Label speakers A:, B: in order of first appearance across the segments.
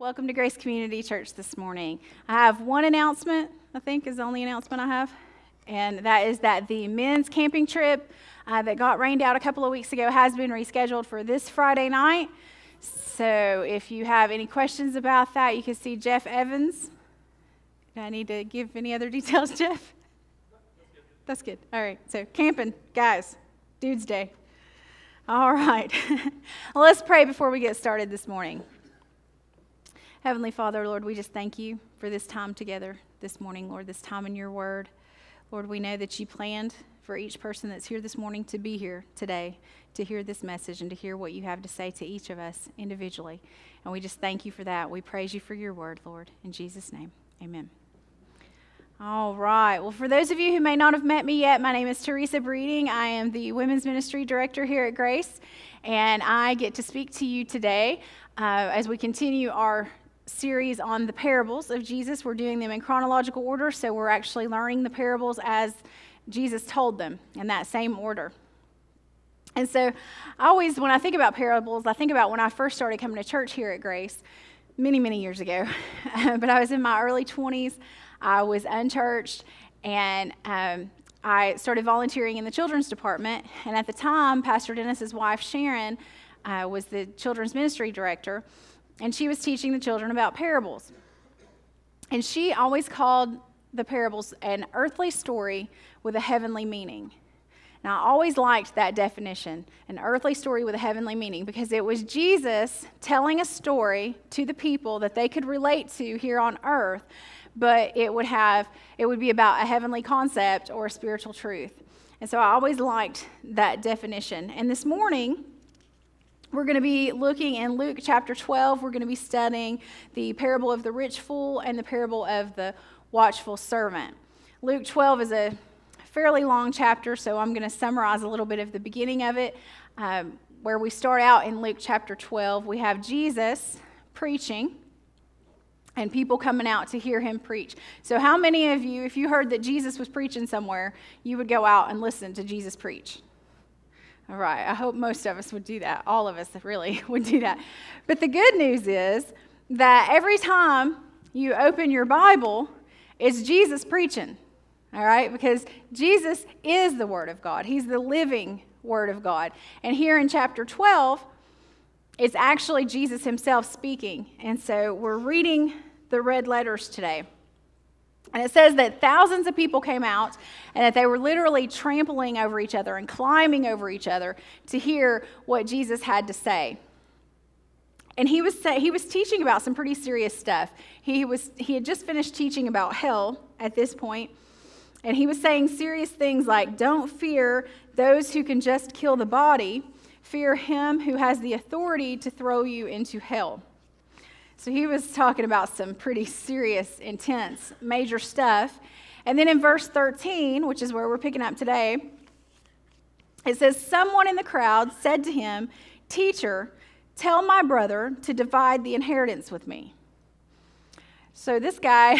A: Welcome to Grace Community Church this morning. I have one announcement, I think is the only announcement I have, and that is that the men's camping trip uh, that got rained out a couple of weeks ago has been rescheduled for this Friday night. So if you have any questions about that, you can see Jeff Evans. Do I need to give any other details, Jeff? That's good. All right. So camping, guys, dudes' day. All right. let's pray before we get started this morning. Heavenly Father, Lord, we just thank you for this time together this morning, Lord, this time in your word. Lord, we know that you planned for each person that's here this morning to be here today, to hear this message and to hear what you have to say to each of us individually. And we just thank you for that. We praise you for your word, Lord. In Jesus' name, amen. All right. Well, for those of you who may not have met me yet, my name is Teresa Breeding. I am the Women's Ministry Director here at Grace, and I get to speak to you today uh, as we continue our series on the parables of Jesus. We're doing them in chronological order, so we're actually learning the parables as Jesus told them in that same order. And so, I always, when I think about parables, I think about when I first started coming to church here at Grace many, many years ago. but I was in my early 20s, I was unchurched, and um, I started volunteering in the children's department. And at the time, Pastor Dennis's wife, Sharon, uh, was the children's ministry director and she was teaching the children about parables. And she always called the parables an earthly story with a heavenly meaning. Now, I always liked that definition an earthly story with a heavenly meaning because it was Jesus telling a story to the people that they could relate to here on earth, but it would have, it would be about a heavenly concept or a spiritual truth. And so I always liked that definition. And this morning, we're going to be looking in Luke chapter 12. We're going to be studying the parable of the rich fool and the parable of the watchful servant. Luke 12 is a fairly long chapter, so I'm going to summarize a little bit of the beginning of it. Um, where we start out in Luke chapter 12, we have Jesus preaching and people coming out to hear him preach. So, how many of you, if you heard that Jesus was preaching somewhere, you would go out and listen to Jesus preach? All right, I hope most of us would do that. All of us really would do that. But the good news is that every time you open your Bible, it's Jesus preaching. All right, because Jesus is the Word of God, He's the living Word of God. And here in chapter 12, it's actually Jesus Himself speaking. And so we're reading the red letters today. And it says that thousands of people came out and that they were literally trampling over each other and climbing over each other to hear what Jesus had to say. And he was, say, he was teaching about some pretty serious stuff. He, was, he had just finished teaching about hell at this point, and he was saying serious things like, Don't fear those who can just kill the body, fear him who has the authority to throw you into hell. So he was talking about some pretty serious, intense, major stuff. And then in verse 13, which is where we're picking up today, it says, Someone in the crowd said to him, Teacher, tell my brother to divide the inheritance with me. So this guy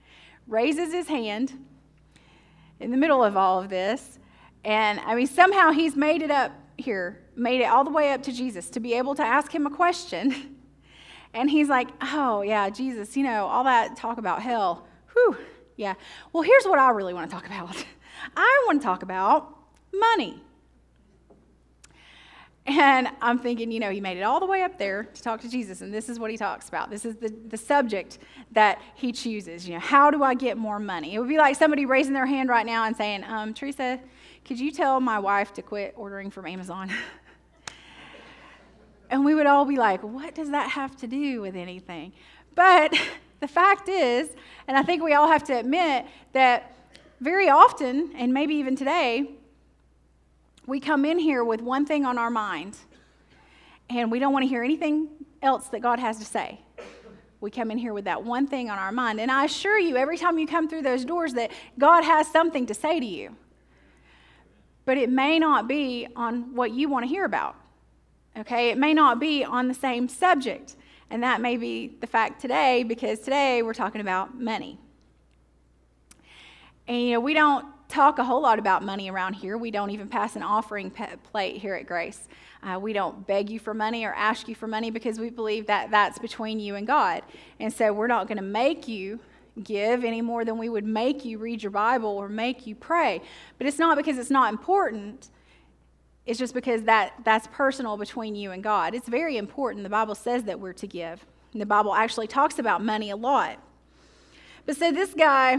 A: raises his hand in the middle of all of this. And I mean, somehow he's made it up here, made it all the way up to Jesus to be able to ask him a question. And he's like, oh, yeah, Jesus, you know, all that talk about hell. Whew, yeah. Well, here's what I really want to talk about I want to talk about money. And I'm thinking, you know, he made it all the way up there to talk to Jesus, and this is what he talks about. This is the, the subject that he chooses. You know, how do I get more money? It would be like somebody raising their hand right now and saying, um, Teresa, could you tell my wife to quit ordering from Amazon? And we would all be like, what does that have to do with anything? But the fact is, and I think we all have to admit that very often, and maybe even today, we come in here with one thing on our mind, and we don't want to hear anything else that God has to say. We come in here with that one thing on our mind. And I assure you, every time you come through those doors, that God has something to say to you. But it may not be on what you want to hear about. Okay, it may not be on the same subject. And that may be the fact today because today we're talking about money. And you know, we don't talk a whole lot about money around here. We don't even pass an offering plate here at Grace. Uh, we don't beg you for money or ask you for money because we believe that that's between you and God. And so we're not going to make you give any more than we would make you read your Bible or make you pray. But it's not because it's not important. It's just because that, that's personal between you and God. It's very important. The Bible says that we're to give. The Bible actually talks about money a lot. But so this guy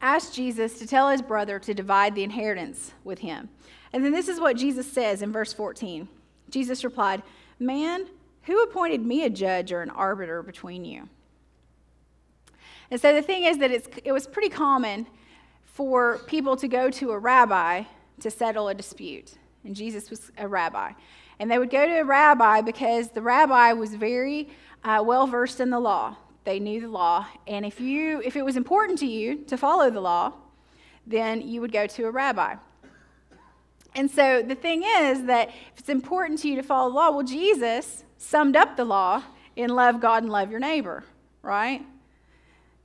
A: asked Jesus to tell his brother to divide the inheritance with him. And then this is what Jesus says in verse 14. Jesus replied, Man, who appointed me a judge or an arbiter between you? And so the thing is that it was pretty common for people to go to a rabbi to settle a dispute. And Jesus was a rabbi. And they would go to a rabbi because the rabbi was very uh, well versed in the law. They knew the law. And if, you, if it was important to you to follow the law, then you would go to a rabbi. And so the thing is that if it's important to you to follow the law, well, Jesus summed up the law in love God and love your neighbor, right?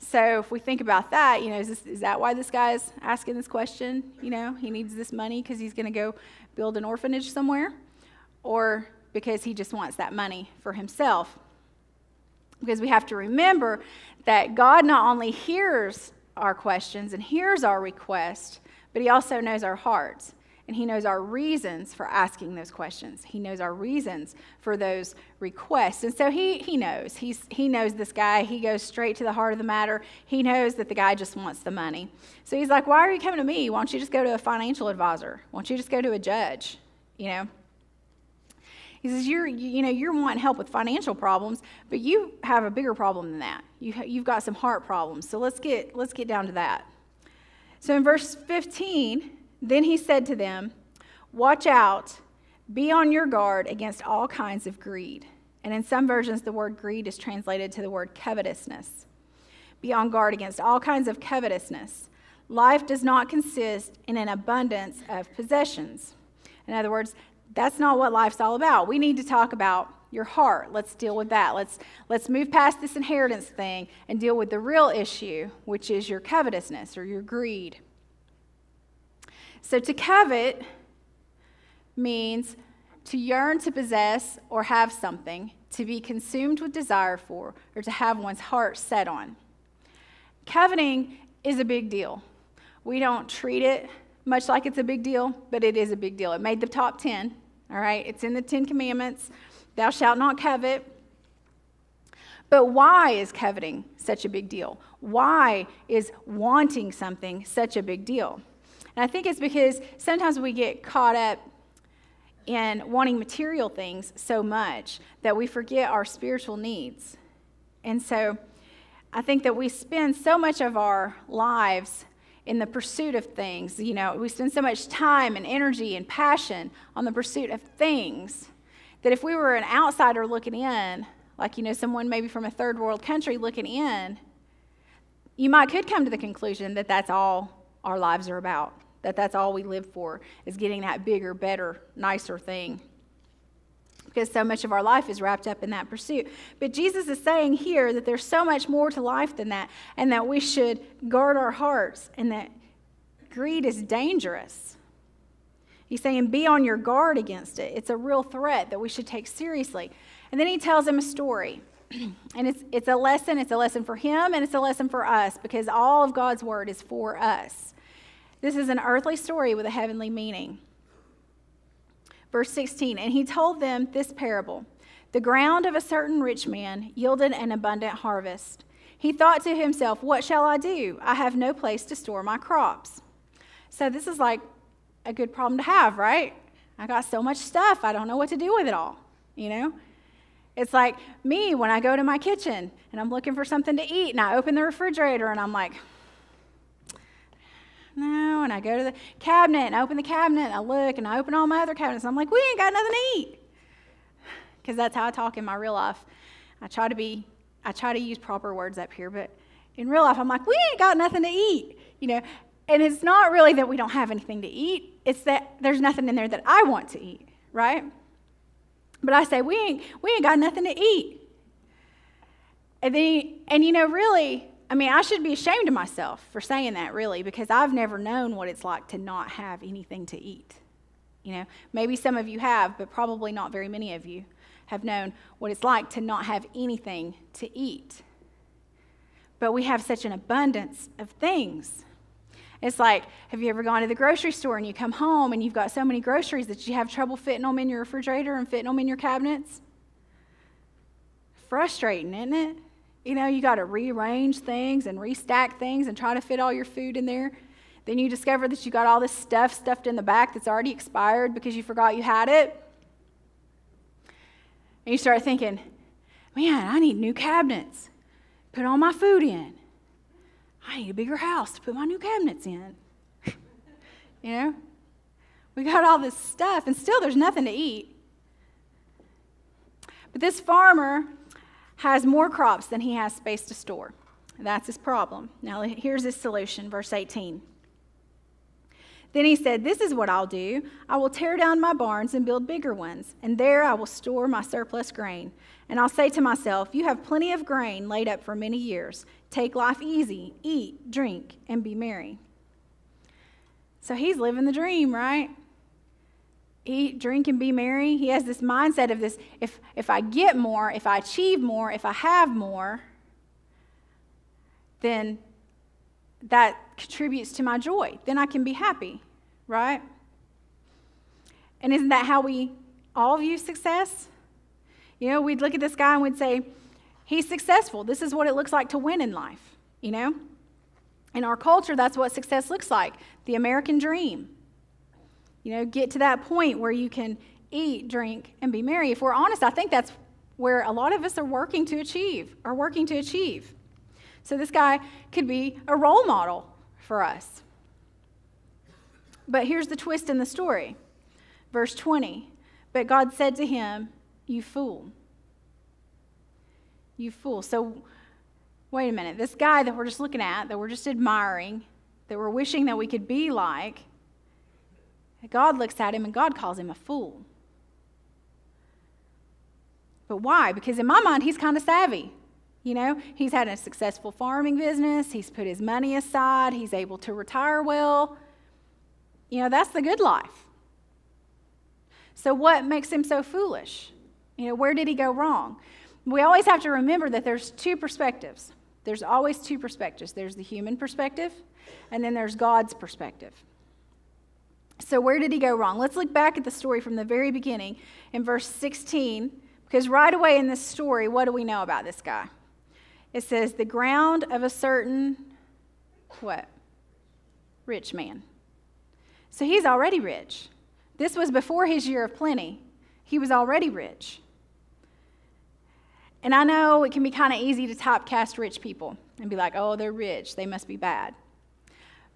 A: So if we think about that, you know, is, this, is that why this guy's asking this question? You know, he needs this money because he's going to go build an orphanage somewhere, or because he just wants that money for himself? Because we have to remember that God not only hears our questions and hears our requests, but he also knows our hearts and He knows our reasons for asking those questions. He knows our reasons for those requests. And so He, he knows. He's, he knows this guy. He goes straight to the heart of the matter. He knows that the guy just wants the money. So He's like, Why are you coming to me? Why don't you just go to a financial advisor? Why don't you just go to a judge? You know? He says, you're, you know, you're wanting help with financial problems, but you have a bigger problem than that. You, you've got some heart problems. So let's get, let's get down to that. So in verse 15, then he said to them, Watch out, be on your guard against all kinds of greed. And in some versions, the word greed is translated to the word covetousness. Be on guard against all kinds of covetousness. Life does not consist in an abundance of possessions. In other words, that's not what life's all about. We need to talk about your heart. Let's deal with that. Let's, let's move past this inheritance thing and deal with the real issue, which is your covetousness or your greed. So to covet means to yearn to possess or have something, to be consumed with desire for, or to have one's heart set on. Coveting is a big deal. We don't treat it much like it's a big deal, but it is a big deal. It made the top 10, all right? It's in the 10 commandments. Thou shalt not covet. But why is coveting such a big deal? Why is wanting something such a big deal? And I think it's because sometimes we get caught up in wanting material things so much that we forget our spiritual needs. And so I think that we spend so much of our lives in the pursuit of things. You know, we spend so much time and energy and passion on the pursuit of things that if we were an outsider looking in, like, you know, someone maybe from a third world country looking in, you might could come to the conclusion that that's all our lives are about. That that's all we live for is getting that bigger, better, nicer thing. Because so much of our life is wrapped up in that pursuit. But Jesus is saying here that there's so much more to life than that, and that we should guard our hearts, and that greed is dangerous. He's saying, be on your guard against it. It's a real threat that we should take seriously. And then he tells him a story. and it's, it's a lesson. It's a lesson for him, and it's a lesson for us because all of God's word is for us. This is an earthly story with a heavenly meaning. Verse 16, and he told them this parable The ground of a certain rich man yielded an abundant harvest. He thought to himself, What shall I do? I have no place to store my crops. So, this is like a good problem to have, right? I got so much stuff, I don't know what to do with it all, you know? It's like me when I go to my kitchen and I'm looking for something to eat and I open the refrigerator and I'm like, no. And I go to the cabinet and I open the cabinet and I look and I open all my other cabinets. I'm like, we ain't got nothing to eat. Because that's how I talk in my real life. I try to be, I try to use proper words up here, but in real life, I'm like, we ain't got nothing to eat. You know, and it's not really that we don't have anything to eat, it's that there's nothing in there that I want to eat, right? But I say, we ain't, we ain't got nothing to eat. And then, and you know, really, I mean, I should be ashamed of myself for saying that, really, because I've never known what it's like to not have anything to eat. You know, maybe some of you have, but probably not very many of you have known what it's like to not have anything to eat. But we have such an abundance of things. It's like, have you ever gone to the grocery store and you come home and you've got so many groceries that you have trouble fitting them in your refrigerator and fitting them in your cabinets? Frustrating, isn't it? You know, you got to rearrange things and restack things and try to fit all your food in there. Then you discover that you got all this stuff stuffed in the back that's already expired because you forgot you had it. And you start thinking, man, I need new cabinets. Put all my food in. I need a bigger house to put my new cabinets in. you know? We got all this stuff, and still there's nothing to eat. But this farmer has more crops than he has space to store. That's his problem. Now, here's his solution, verse 18. Then he said, This is what I'll do. I will tear down my barns and build bigger ones, and there I will store my surplus grain. And I'll say to myself, You have plenty of grain laid up for many years. Take life easy, eat, drink, and be merry. So he's living the dream, right? Eat, drink, and be merry. He has this mindset of this if, if I get more, if I achieve more, if I have more, then that contributes to my joy. Then I can be happy, right? And isn't that how we all view success? You know, we'd look at this guy and we'd say, he's successful. This is what it looks like to win in life, you know? In our culture, that's what success looks like the American dream. You know, get to that point where you can eat, drink, and be merry. If we're honest, I think that's where a lot of us are working to achieve, are working to achieve. So this guy could be a role model for us. But here's the twist in the story. Verse 20. But God said to him, You fool. You fool. So, wait a minute. This guy that we're just looking at, that we're just admiring, that we're wishing that we could be like, God looks at him and God calls him a fool. But why? Because in my mind, he's kind of savvy. You know, he's had a successful farming business, he's put his money aside, he's able to retire well. You know, that's the good life. So, what makes him so foolish? You know, where did he go wrong? We always have to remember that there's two perspectives. There's always two perspectives there's the human perspective, and then there's God's perspective. So, where did he go wrong? Let's look back at the story from the very beginning in verse 16, because right away in this story, what do we know about this guy? It says, the ground of a certain, what? Rich man. So he's already rich. This was before his year of plenty. He was already rich. And I know it can be kind of easy to typecast rich people and be like, oh, they're rich, they must be bad.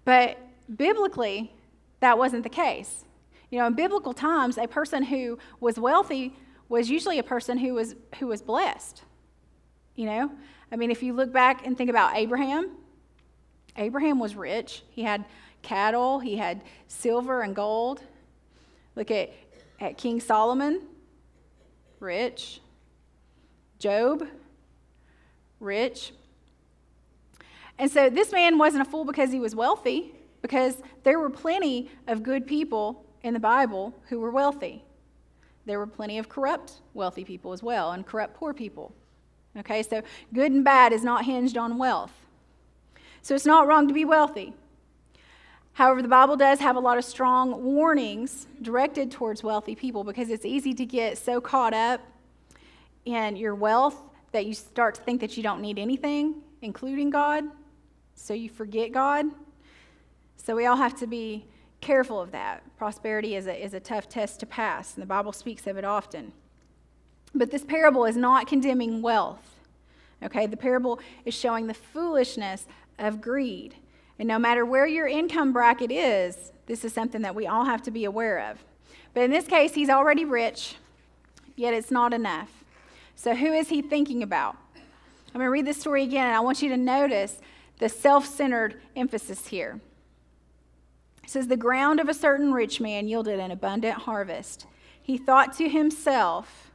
A: But biblically, that wasn't the case. You know, in biblical times, a person who was wealthy was usually a person who was, who was blessed. You know, I mean, if you look back and think about Abraham, Abraham was rich. He had cattle, he had silver and gold. Look at, at King Solomon, rich. Job, rich. And so this man wasn't a fool because he was wealthy, because there were plenty of good people in the Bible who were wealthy. There were plenty of corrupt wealthy people as well, and corrupt poor people. Okay, so good and bad is not hinged on wealth. So it's not wrong to be wealthy. However, the Bible does have a lot of strong warnings directed towards wealthy people because it's easy to get so caught up in your wealth that you start to think that you don't need anything, including God. So you forget God. So we all have to be careful of that. Prosperity is a, is a tough test to pass, and the Bible speaks of it often. But this parable is not condemning wealth. Okay, the parable is showing the foolishness of greed. And no matter where your income bracket is, this is something that we all have to be aware of. But in this case, he's already rich, yet it's not enough. So, who is he thinking about? I'm going to read this story again, and I want you to notice the self centered emphasis here. It says, The ground of a certain rich man yielded an abundant harvest. He thought to himself,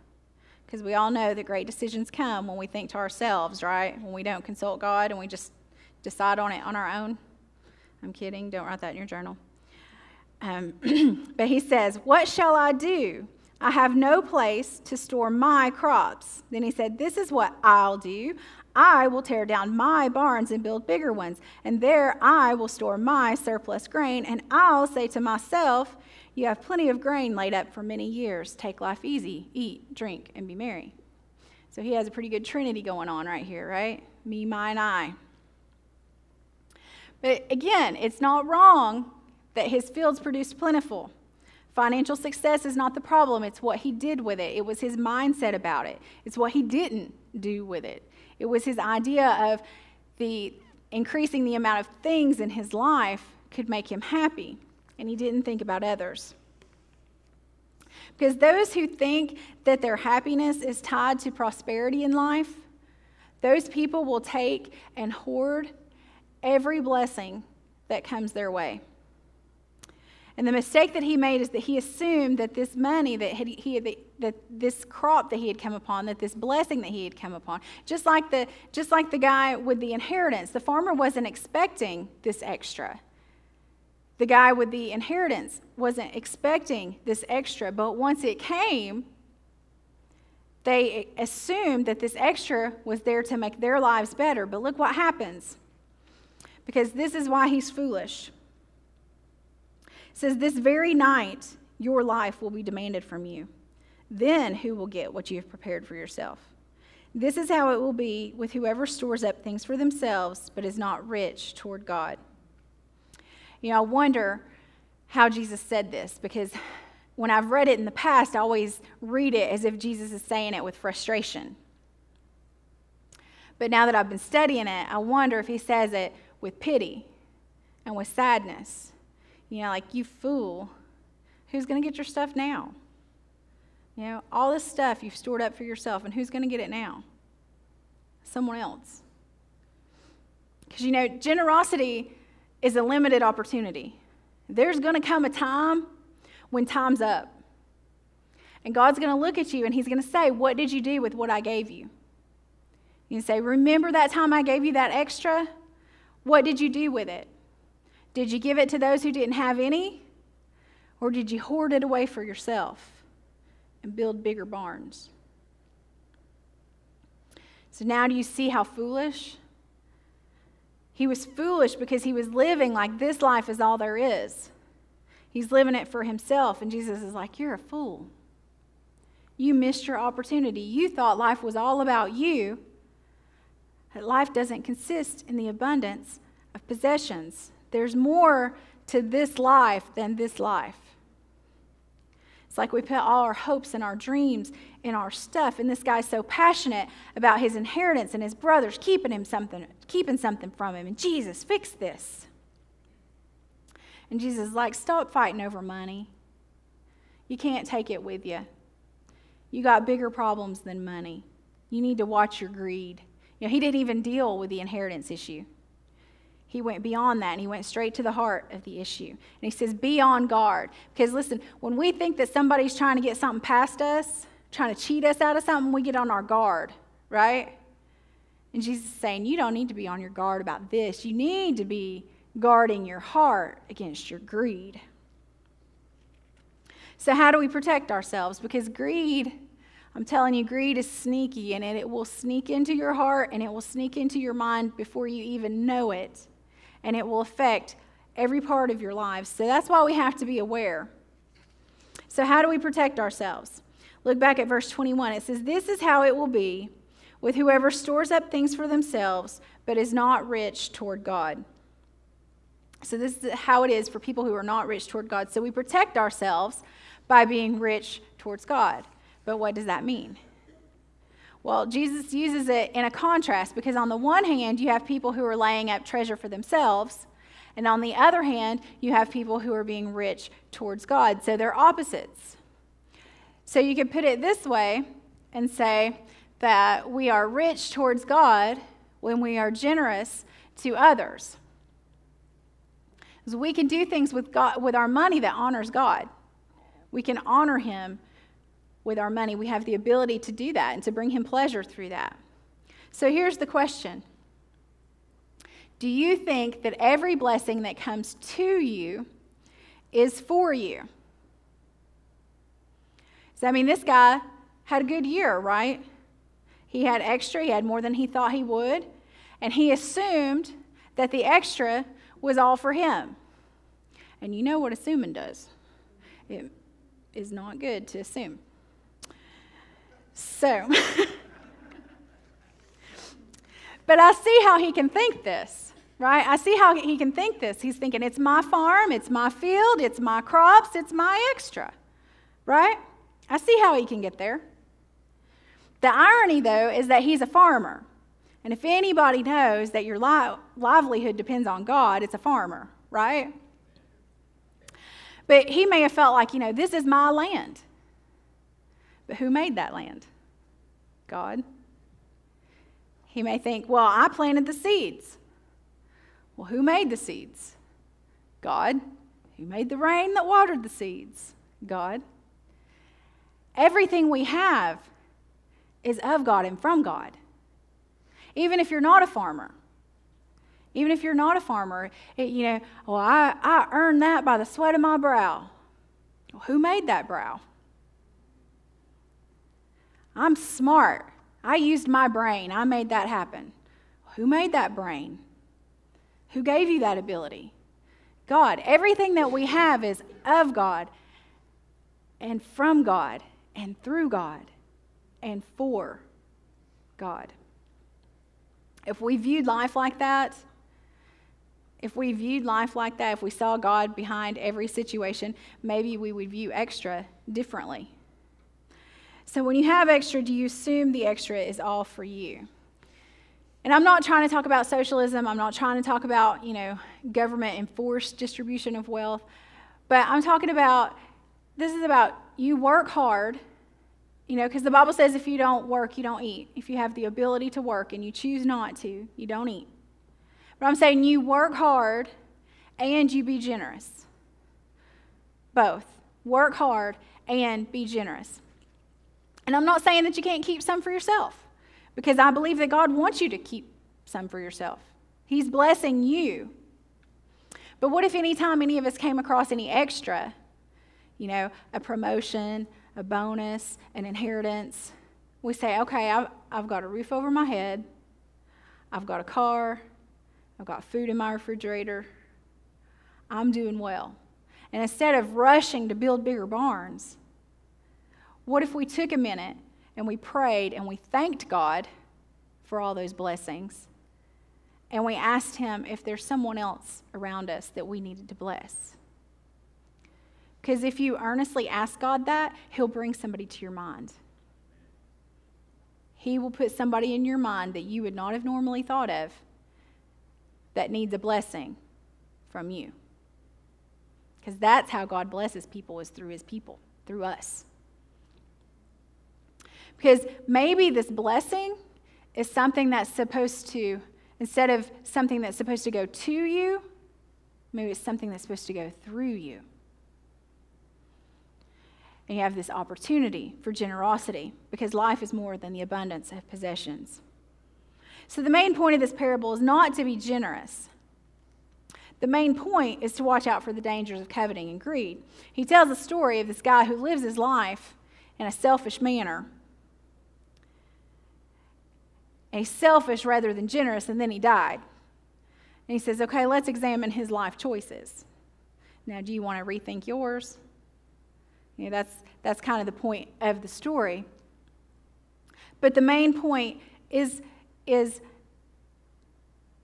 A: because we all know that great decisions come when we think to ourselves, right? When we don't consult God and we just decide on it on our own. I'm kidding. Don't write that in your journal. Um, but he says, What shall I do? I have no place to store my crops. Then he said, This is what I'll do. I will tear down my barns and build bigger ones, and there I will store my surplus grain, and I'll say to myself, You have plenty of grain laid up for many years. Take life easy, eat, drink, and be merry. So he has a pretty good trinity going on right here, right? Me, mine, I. But again, it's not wrong that his fields produced plentiful. Financial success is not the problem, it's what he did with it. It was his mindset about it, it's what he didn't do with it. It was his idea of the increasing the amount of things in his life could make him happy, and he didn't think about others. Because those who think that their happiness is tied to prosperity in life, those people will take and hoard every blessing that comes their way. And the mistake that he made is that he assumed that this money that he, had, that this crop that he had come upon, that this blessing that he had come upon, just like the just like the guy with the inheritance, the farmer wasn't expecting this extra. The guy with the inheritance wasn't expecting this extra, but once it came, they assumed that this extra was there to make their lives better. But look what happens. Because this is why he's foolish says, This very night your life will be demanded from you. Then who will get what you have prepared for yourself? This is how it will be with whoever stores up things for themselves, but is not rich toward God. You know, I wonder how Jesus said this because when I've read it in the past, I always read it as if Jesus is saying it with frustration. But now that I've been studying it, I wonder if he says it with pity and with sadness you know, like, you fool. Who's going to get your stuff now? You know, all this stuff you've stored up for yourself, and who's going to get it now? Someone else. Because, you know, generosity is a limited opportunity. There's going to come a time when time's up. And God's going to look at you and He's going to say, What did you do with what I gave you? You say, Remember that time I gave you that extra? What did you do with it? Did you give it to those who didn't have any? Or did you hoard it away for yourself and build bigger barns? So now do you see how foolish? He was foolish because he was living like this life is all there is. He's living it for himself, and Jesus is like, You're a fool. You missed your opportunity. You thought life was all about you. That life doesn't consist in the abundance of possessions there's more to this life than this life. It's like we put all our hopes and our dreams in our stuff, and this guy's so passionate about his inheritance and his brothers keeping him something, keeping something from him. And Jesus, fix this. And Jesus is like, stop fighting over money. You can't take it with you. You got bigger problems than money. You need to watch your greed. You know, he didn't even deal with the inheritance issue. He went beyond that and he went straight to the heart of the issue. And he says, Be on guard. Because listen, when we think that somebody's trying to get something past us, trying to cheat us out of something, we get on our guard, right? And Jesus is saying, You don't need to be on your guard about this. You need to be guarding your heart against your greed. So, how do we protect ourselves? Because greed, I'm telling you, greed is sneaky and it will sneak into your heart and it will sneak into your mind before you even know it and it will affect every part of your lives. So that's why we have to be aware. So, how do we protect ourselves? Look back at verse 21. It says, This is how it will be with whoever stores up things for themselves, but is not rich toward God. So, this is how it is for people who are not rich toward God. So, we protect ourselves by being rich towards God. But what does that mean? Well, Jesus uses it in a contrast because, on the one hand, you have people who are laying up treasure for themselves, and on the other hand, you have people who are being rich towards God. So they're opposites. So you could put it this way and say that we are rich towards God when we are generous to others. We can do things with, God, with our money that honors God. We can honor Him with our money. We have the ability to do that and to bring Him pleasure through that. So here's the question Do you think that every blessing that comes to you is for you? So, I mean, this guy had a good year, right? He had extra, he had more than he thought he would, and he assumed that the extra was all for him. And you know what assuming does it is not good to assume. So, but I see how he can think this, right? I see how he can think this. He's thinking, it's my farm, it's my field, it's my crops, it's my extra, right? I see how he can get there. The irony, though, is that he's a farmer. And if anybody knows that your li- livelihood depends on God, it's a farmer, right? But he may have felt like, you know, this is my land. But who made that land? God. He may think, well, I planted the seeds. Well, who made the seeds? God. Who made the rain that watered the seeds? God. Everything we have is of God and from God. Even if you're not a farmer. Even if you're not a farmer, it, you know, well, I, I earned that by the sweat of my brow. Well, who made that brow? I'm smart. I used my brain. I made that happen. Who made that brain? Who gave you that ability? God. Everything that we have is of God and from God and through God and for God. If we viewed life like that, if we viewed life like that, if we saw God behind every situation, maybe we would view extra differently. So when you have extra, do you assume the extra is all for you? And I'm not trying to talk about socialism. I'm not trying to talk about, you know, government enforced distribution of wealth. But I'm talking about this is about you work hard you know, because the Bible says if you don't work, you don't eat. If you have the ability to work and you choose not to, you don't eat. But I'm saying you work hard and you be generous. Both. Work hard and be generous. And I'm not saying that you can't keep some for yourself because I believe that God wants you to keep some for yourself. He's blessing you. But what if any time any of us came across any extra, you know, a promotion, a bonus, an inheritance. We say, okay, I've, I've got a roof over my head, I've got a car, I've got food in my refrigerator, I'm doing well. And instead of rushing to build bigger barns, what if we took a minute and we prayed and we thanked God for all those blessings? And we asked Him if there's someone else around us that we needed to bless. Because if you earnestly ask God that, He'll bring somebody to your mind. He will put somebody in your mind that you would not have normally thought of that needs a blessing from you. Because that's how God blesses people, is through His people, through us. Because maybe this blessing is something that's supposed to, instead of something that's supposed to go to you, maybe it's something that's supposed to go through you and you have this opportunity for generosity because life is more than the abundance of possessions. So, the main point of this parable is not to be generous. The main point is to watch out for the dangers of coveting and greed. He tells a story of this guy who lives his life in a selfish manner. And he's selfish rather than generous, and then he died. And he says, okay, let's examine his life choices. Now, do you want to rethink yours? You know, that's, that's kind of the point of the story. But the main point is, is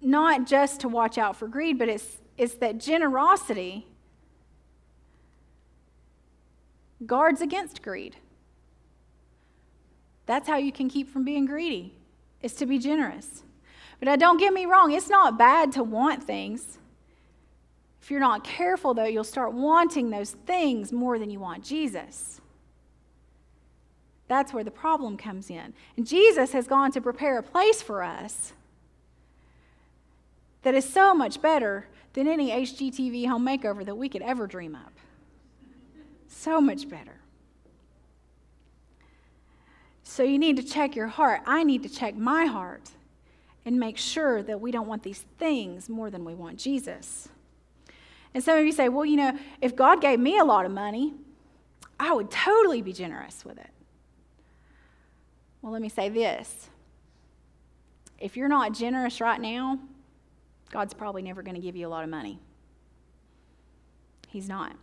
A: not just to watch out for greed, but it's, it's that generosity guards against greed. That's how you can keep from being greedy, is to be generous. But uh, don't get me wrong, it's not bad to want things. If you're not careful, though, you'll start wanting those things more than you want Jesus. That's where the problem comes in. And Jesus has gone to prepare a place for us that is so much better than any HGTV home makeover that we could ever dream up. So much better. So you need to check your heart. I need to check my heart and make sure that we don't want these things more than we want Jesus. And some of you say, well, you know, if God gave me a lot of money, I would totally be generous with it. Well, let me say this if you're not generous right now, God's probably never going to give you a lot of money. He's not.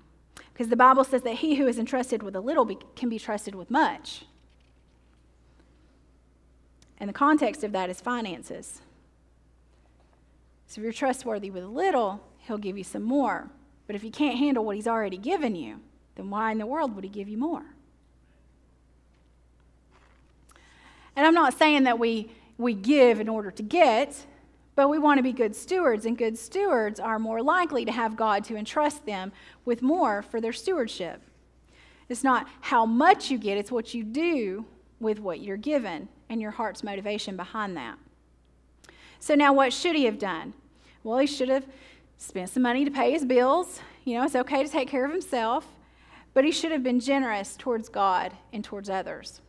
A: Because the Bible says that he who is entrusted with a little can be trusted with much. And the context of that is finances. So if you're trustworthy with little, he'll give you some more. But if you can't handle what he's already given you, then why in the world would he give you more? And I'm not saying that we, we give in order to get, but we want to be good stewards, and good stewards are more likely to have God to entrust them with more for their stewardship. It's not how much you get, it's what you do with what you're given and your heart's motivation behind that. So, now what should he have done? Well, he should have spent some money to pay his bills. You know, it's okay to take care of himself, but he should have been generous towards God and towards others.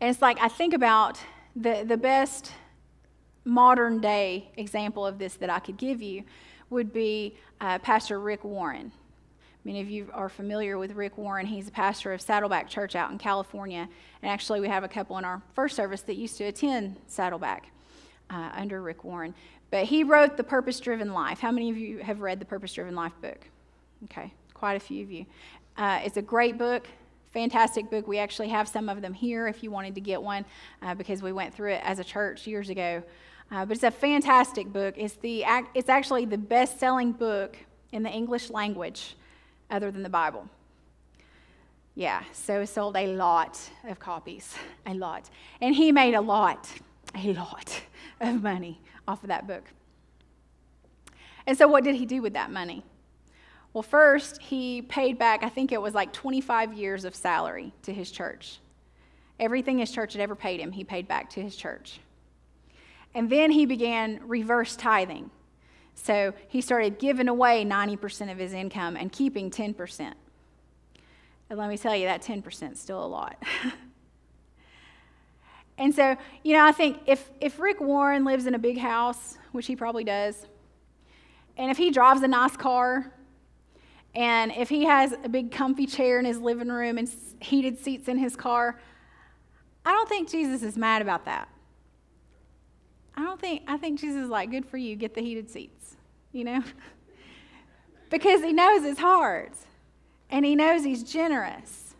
A: And it's like I think about the, the best modern day example of this that I could give you would be uh, Pastor Rick Warren. Many of you are familiar with Rick Warren. He's a pastor of Saddleback Church out in California. And actually, we have a couple in our first service that used to attend Saddleback uh, under Rick Warren. But he wrote The Purpose Driven Life. How many of you have read The Purpose Driven Life book? Okay, quite a few of you. Uh, it's a great book, fantastic book. We actually have some of them here if you wanted to get one uh, because we went through it as a church years ago. Uh, but it's a fantastic book. It's, the, it's actually the best selling book in the English language other than the Bible. Yeah, so it sold a lot of copies, a lot. And he made a lot, a lot of money off of that book. And so, what did he do with that money? Well, first, he paid back, I think it was like 25 years of salary to his church. Everything his church had ever paid him, he paid back to his church. And then he began reverse tithing. So he started giving away 90% of his income and keeping 10%. And let me tell you, that 10% is still a lot. and so, you know, I think if, if Rick Warren lives in a big house, which he probably does, and if he drives a nice car, and if he has a big comfy chair in his living room and heated seats in his car, I don't think Jesus is mad about that. I don't think, I think Jesus is like, good for you, get the heated seats, you know? because he knows his heart and he knows he's generous.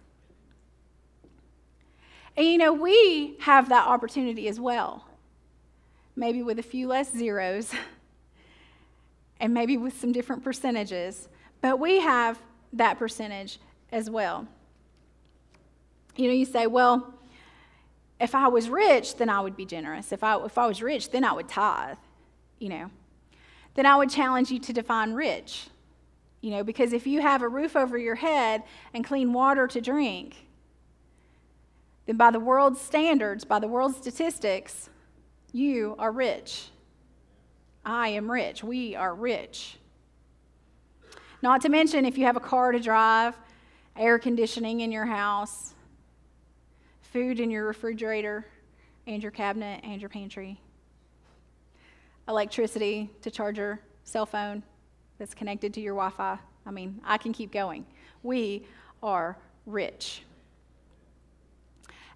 A: And you know, we have that opportunity as well. Maybe with a few less zeros and maybe with some different percentages, but we have that percentage as well. You know, you say, well, if I was rich, then I would be generous. If I, if I was rich, then I would tithe, you know. Then I would challenge you to define rich, you know, because if you have a roof over your head and clean water to drink, then by the world's standards, by the world's statistics, you are rich. I am rich. We are rich. Not to mention if you have a car to drive, air conditioning in your house, food in your refrigerator and your cabinet and your pantry, electricity to charge your cell phone that's connected to your Wi Fi. I mean, I can keep going. We are rich.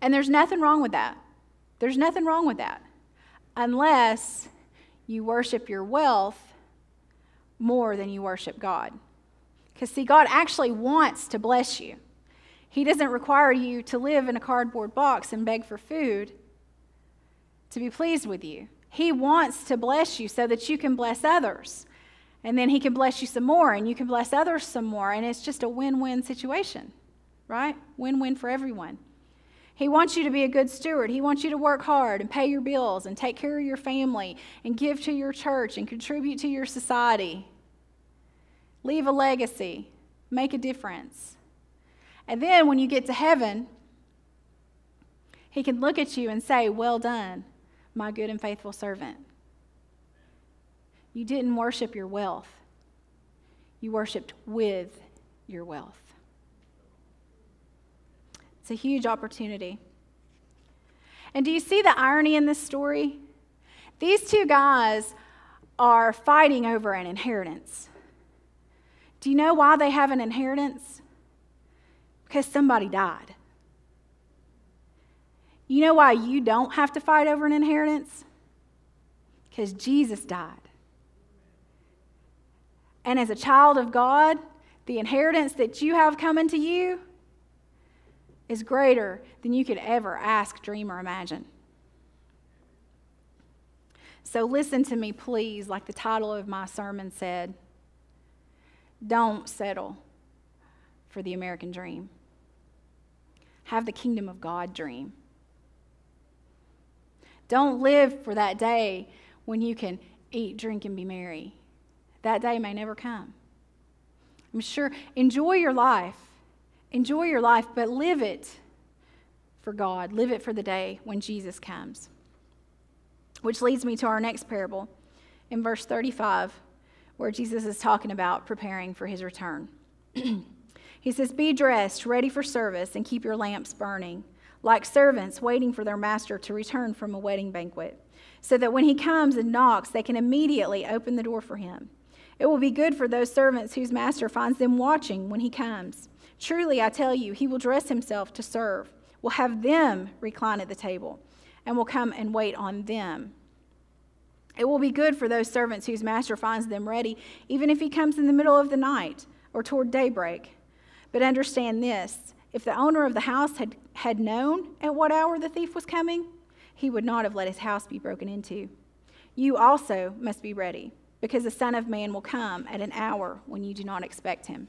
A: And there's nothing wrong with that. There's nothing wrong with that unless you worship your wealth more than you worship God. Because, see, God actually wants to bless you. He doesn't require you to live in a cardboard box and beg for food to be pleased with you. He wants to bless you so that you can bless others. And then He can bless you some more, and you can bless others some more. And it's just a win win situation, right? Win win for everyone. He wants you to be a good steward. He wants you to work hard and pay your bills and take care of your family and give to your church and contribute to your society. Leave a legacy, make a difference. And then when you get to heaven, he can look at you and say, Well done, my good and faithful servant. You didn't worship your wealth, you worshiped with your wealth. It's a huge opportunity. And do you see the irony in this story? These two guys are fighting over an inheritance. Do you know why they have an inheritance? Because somebody died. You know why you don't have to fight over an inheritance? Because Jesus died. And as a child of God, the inheritance that you have coming to you is greater than you could ever ask, dream, or imagine. So listen to me, please, like the title of my sermon said. Don't settle for the American dream. Have the kingdom of God dream. Don't live for that day when you can eat, drink, and be merry. That day may never come. I'm sure, enjoy your life. Enjoy your life, but live it for God. Live it for the day when Jesus comes. Which leads me to our next parable in verse 35, where Jesus is talking about preparing for his return. he says, Be dressed, ready for service, and keep your lamps burning, like servants waiting for their master to return from a wedding banquet, so that when he comes and knocks, they can immediately open the door for him. It will be good for those servants whose master finds them watching when he comes. Truly, I tell you, he will dress himself to serve, will have them recline at the table and will come and wait on them. It will be good for those servants whose master finds them ready, even if he comes in the middle of the night or toward daybreak. But understand this if the owner of the house had, had known at what hour the thief was coming, he would not have let his house be broken into. You also must be ready, because the Son of Man will come at an hour when you do not expect him.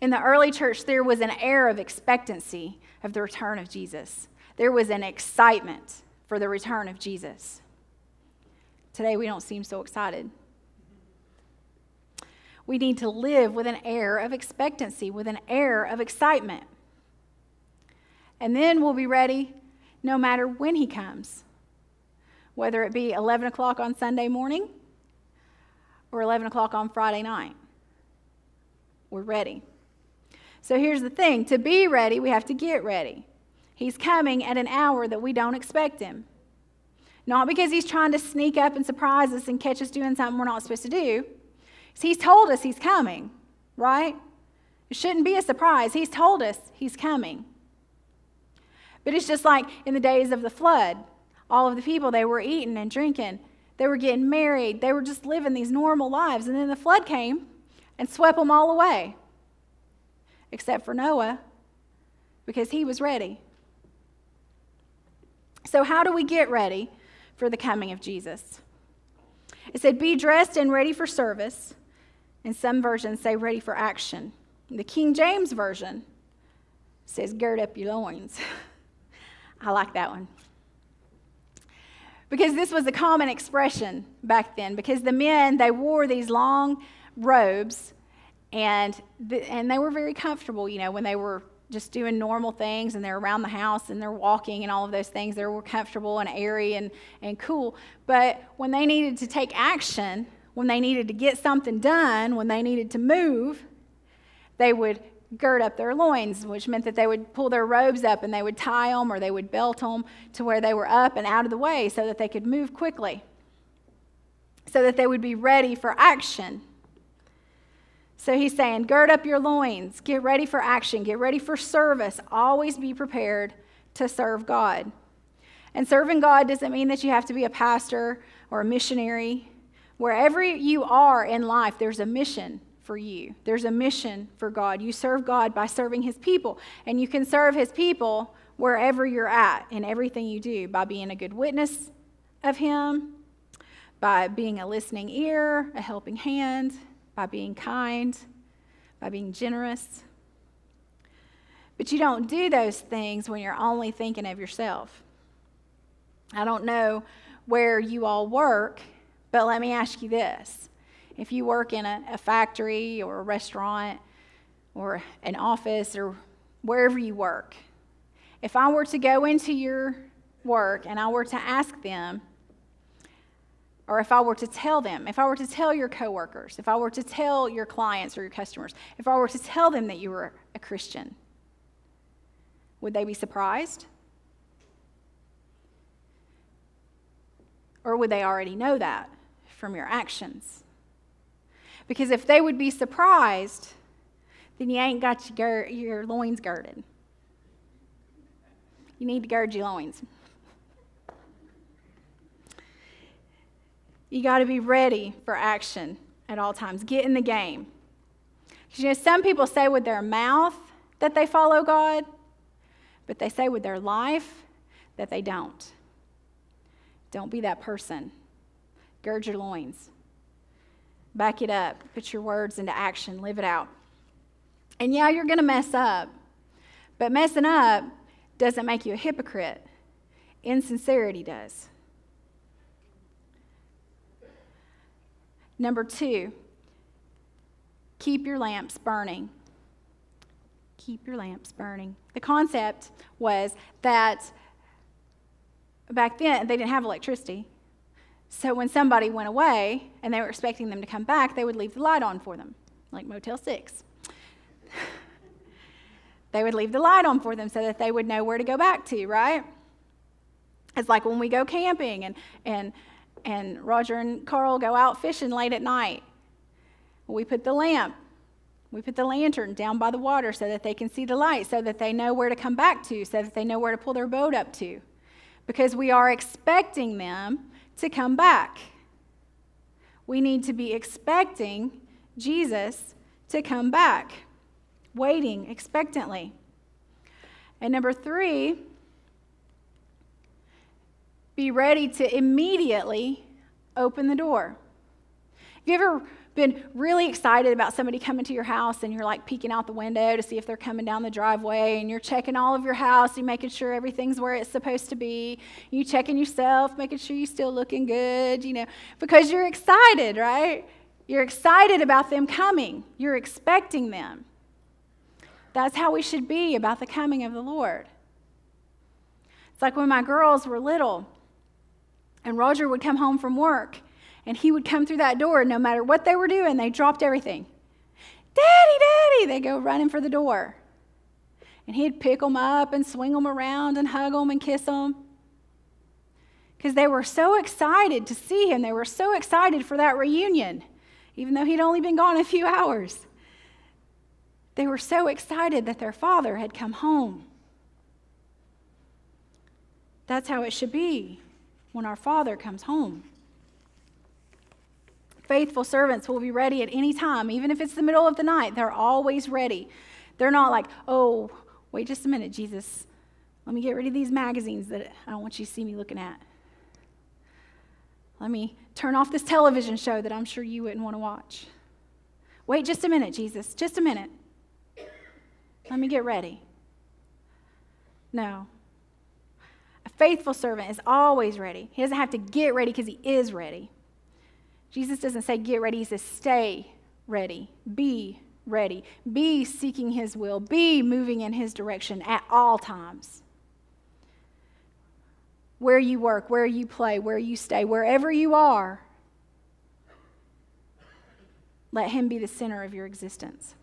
A: In the early church, there was an air of expectancy of the return of Jesus there was an excitement for the return of Jesus. Today, we don't seem so excited. We need to live with an air of expectancy, with an air of excitement. And then we'll be ready no matter when He comes, whether it be 11 o'clock on Sunday morning or 11 o'clock on Friday night. We're ready. So here's the thing to be ready, we have to get ready. He's coming at an hour that we don't expect him. Not because he's trying to sneak up and surprise us and catch us doing something we're not supposed to do. He's told us he's coming, right? It shouldn't be a surprise. He's told us he's coming. But it's just like in the days of the flood. All of the people, they were eating and drinking. They were getting married. They were just living these normal lives. And then the flood came and swept them all away, except for Noah, because he was ready. So, how do we get ready for the coming of Jesus? It said, Be dressed and ready for service. And some versions say, ready for action. The King James Version says, Gird up your loins. I like that one. Because this was a common expression back then, because the men, they wore these long robes and, the, and they were very comfortable, you know, when they were just doing normal things and they're around the house and they're walking and all of those things. They were comfortable and airy and, and cool. But when they needed to take action, when they needed to get something done, when they needed to move, they would gird up their loins, which meant that they would pull their robes up and they would tie them or they would belt them to where they were up and out of the way so that they could move quickly, so that they would be ready for action. So he's saying, gird up your loins, get ready for action, get ready for service, always be prepared to serve God. And serving God doesn't mean that you have to be a pastor or a missionary. Wherever you are in life, there's a mission for you. There's a mission for God. You serve God by serving his people, and you can serve his people wherever you're at in everything you do by being a good witness of him, by being a listening ear, a helping hand, by being kind, by being generous. But you don't do those things when you're only thinking of yourself. I don't know where you all work, but let me ask you this. If you work in a, a factory or a restaurant or an office or wherever you work, if I were to go into your work and I were to ask them, or if I were to tell them, if I were to tell your coworkers, if I were to tell your clients or your customers, if I were to tell them that you were a Christian, would they be surprised? Or would they already know that from your actions? Because if they would be surprised, then you ain't got your, your loins girded. You need to gird your loins. You got to be ready for action at all times. Get in the game. Because You know, some people say with their mouth that they follow God, but they say with their life that they don't. Don't be that person. Gird your loins. Back it up. Put your words into action. Live it out. And yeah, you're going to mess up. But messing up doesn't make you a hypocrite. Insincerity does. Number two, keep your lamps burning. Keep your lamps burning. The concept was that back then they didn't have electricity. So when somebody went away and they were expecting them to come back, they would leave the light on for them, like Motel 6. they would leave the light on for them so that they would know where to go back to, right? It's like when we go camping and, and, and Roger and Carl go out fishing late at night. We put the lamp, we put the lantern down by the water so that they can see the light, so that they know where to come back to, so that they know where to pull their boat up to. Because we are expecting them to come back. We need to be expecting Jesus to come back, waiting expectantly. And number three, be ready to immediately open the door. Have you ever been really excited about somebody coming to your house and you're like peeking out the window to see if they're coming down the driveway and you're checking all of your house, you're making sure everything's where it's supposed to be. You checking yourself, making sure you're still looking good, you know, because you're excited, right? You're excited about them coming. You're expecting them. That's how we should be about the coming of the Lord. It's like when my girls were little and Roger would come home from work and he would come through that door, no matter what they were doing, they dropped everything. Daddy, Daddy! They go running for the door. And he'd pick them up and swing them around and hug them and kiss them. Because they were so excited to see him. They were so excited for that reunion, even though he'd only been gone a few hours. They were so excited that their father had come home. That's how it should be when our father comes home. Faithful servants will be ready at any time, even if it's the middle of the night. They're always ready. They're not like, oh, wait just a minute, Jesus. Let me get rid of these magazines that I don't want you to see me looking at. Let me turn off this television show that I'm sure you wouldn't want to watch. Wait just a minute, Jesus. Just a minute. Let me get ready. No. A faithful servant is always ready. He doesn't have to get ready because he is ready. Jesus doesn't say get ready, he says stay ready, be ready, be seeking his will, be moving in his direction at all times. Where you work, where you play, where you stay, wherever you are, let him be the center of your existence.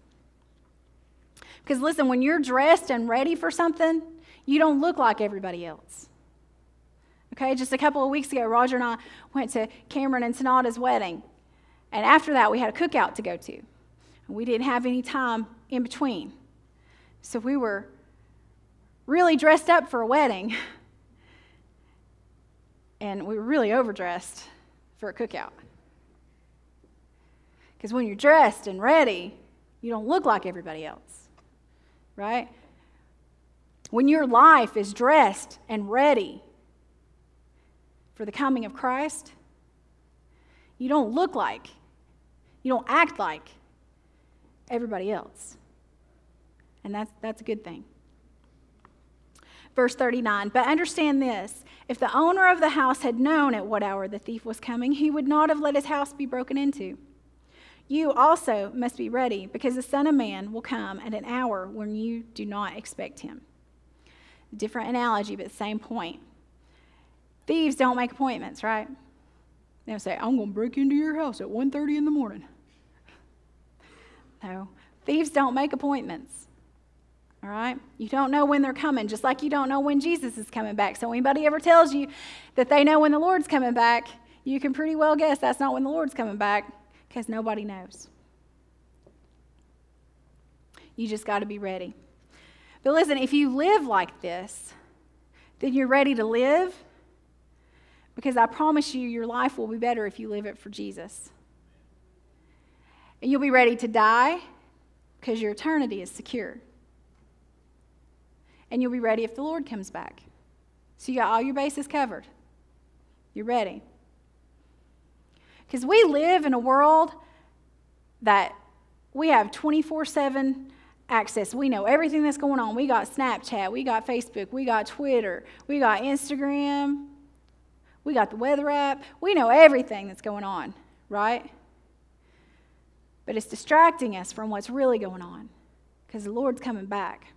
A: Because listen, when you're dressed and ready for something, you don't look like everybody else. Okay, just a couple of weeks ago, Roger and I went to Cameron and Sonata's wedding. And after that, we had a cookout to go to. And we didn't have any time in between. So we were really dressed up for a wedding. And we were really overdressed for a cookout. Because when you're dressed and ready, you don't look like everybody else, right? When your life is dressed and ready, for the coming of Christ, you don't look like, you don't act like everybody else. And that's, that's a good thing. Verse 39 But understand this if the owner of the house had known at what hour the thief was coming, he would not have let his house be broken into. You also must be ready, because the Son of Man will come at an hour when you do not expect him. Different analogy, but same point. Thieves don't make appointments, right? They don't say, I'm going to break into your house at 1.30 in the morning. No, thieves don't make appointments, All right? You don't know when they're coming, just like you don't know when Jesus is coming back. So, anybody ever tells you that they know when the Lord's coming back, you can pretty well guess that's not when the Lord's coming back because nobody knows. You just got to be ready. But listen, if you live like this, then you're ready to live because I promise you, your life will be better if you live it for Jesus. And you'll be ready to die because your eternity is secure. And you'll be ready if the Lord comes back. So you got all your bases covered. You're ready. Because we live in a world that we have 24 7 access. We know everything that's going on. We got Snapchat, we got Facebook, we got Twitter, we got Instagram, we got the weather app. We know everything that's going on, right? But it's distracting us from what's really going on because the Lord's coming back.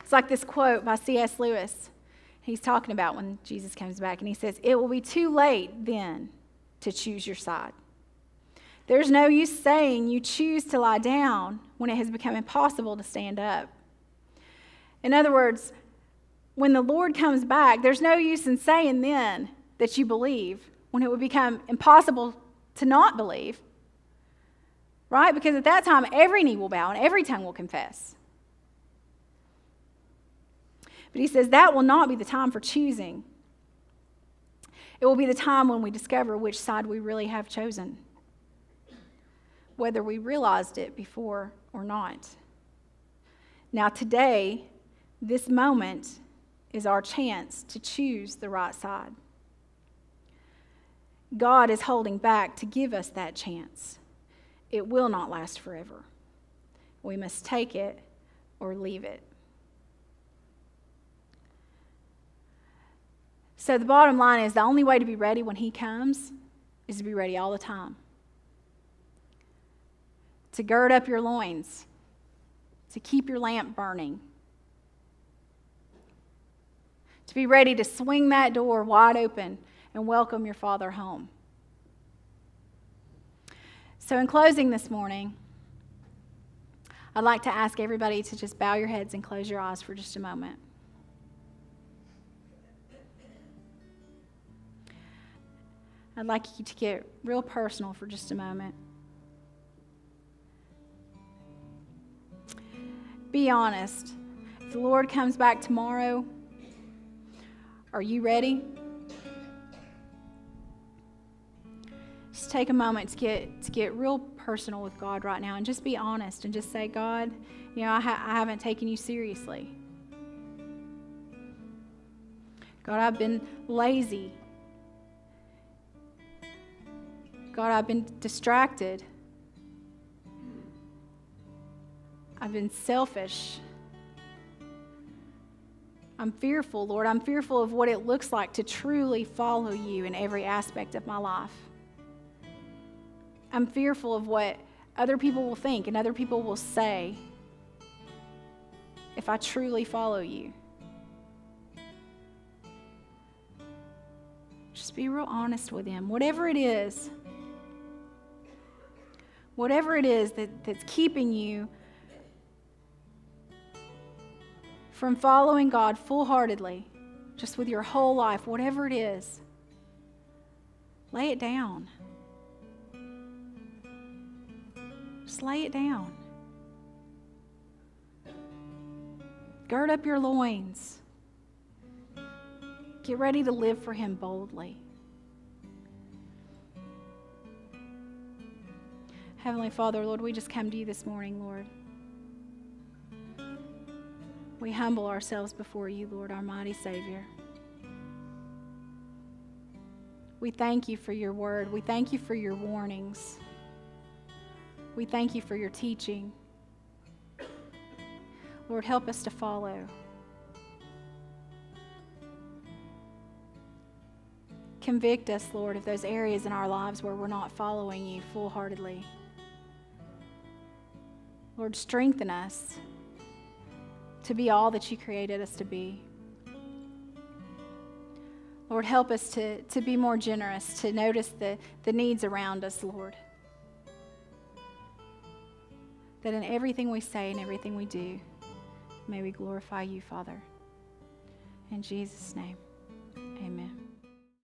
A: It's like this quote by C.S. Lewis. He's talking about when Jesus comes back, and he says, It will be too late then to choose your side. There's no use saying you choose to lie down when it has become impossible to stand up. In other words, when the Lord comes back, there's no use in saying then that you believe when it would become impossible to not believe. Right? Because at that time, every knee will bow and every tongue will confess. But he says that will not be the time for choosing. It will be the time when we discover which side we really have chosen, whether we realized it before or not. Now, today, this moment is our chance to choose the right side. God is holding back to give us that chance. It will not last forever. We must take it or leave it. So, the bottom line is the only way to be ready when He comes is to be ready all the time. To gird up your loins, to keep your lamp burning, to be ready to swing that door wide open and welcome your Father home. So, in closing this morning, I'd like to ask everybody to just bow your heads and close your eyes for just a moment. I'd like you to get real personal for just a moment. Be honest. If the Lord comes back tomorrow, are you ready? Just take a moment to get to get real personal with God right now and just be honest and just say, God, you know, I, ha- I haven't taken you seriously. God, I've been lazy. God, I've been distracted. I've been selfish. I'm fearful, Lord. I'm fearful of what it looks like to truly follow you in every aspect of my life. I'm fearful of what other people will think and other people will say if I truly follow you. Just be real honest with Him. Whatever it is, whatever it is that, that's keeping you from following God full heartedly, just with your whole life, whatever it is, lay it down. Just lay it down. Gird up your loins. Get ready to live for Him boldly. Heavenly Father, Lord, we just come to you this morning, Lord. We humble ourselves before you, Lord, our mighty Savior. We thank you for your word. We thank you for your warnings. We thank you for your teaching. Lord, help us to follow. Convict us, Lord, of those areas in our lives where we're not following you full heartedly. Lord, strengthen us to be all that you created us to be. Lord, help us to, to be more generous, to notice the, the needs around us, Lord. that in everything we say and everything we do, may we glorify you, Father. In Jesus' name.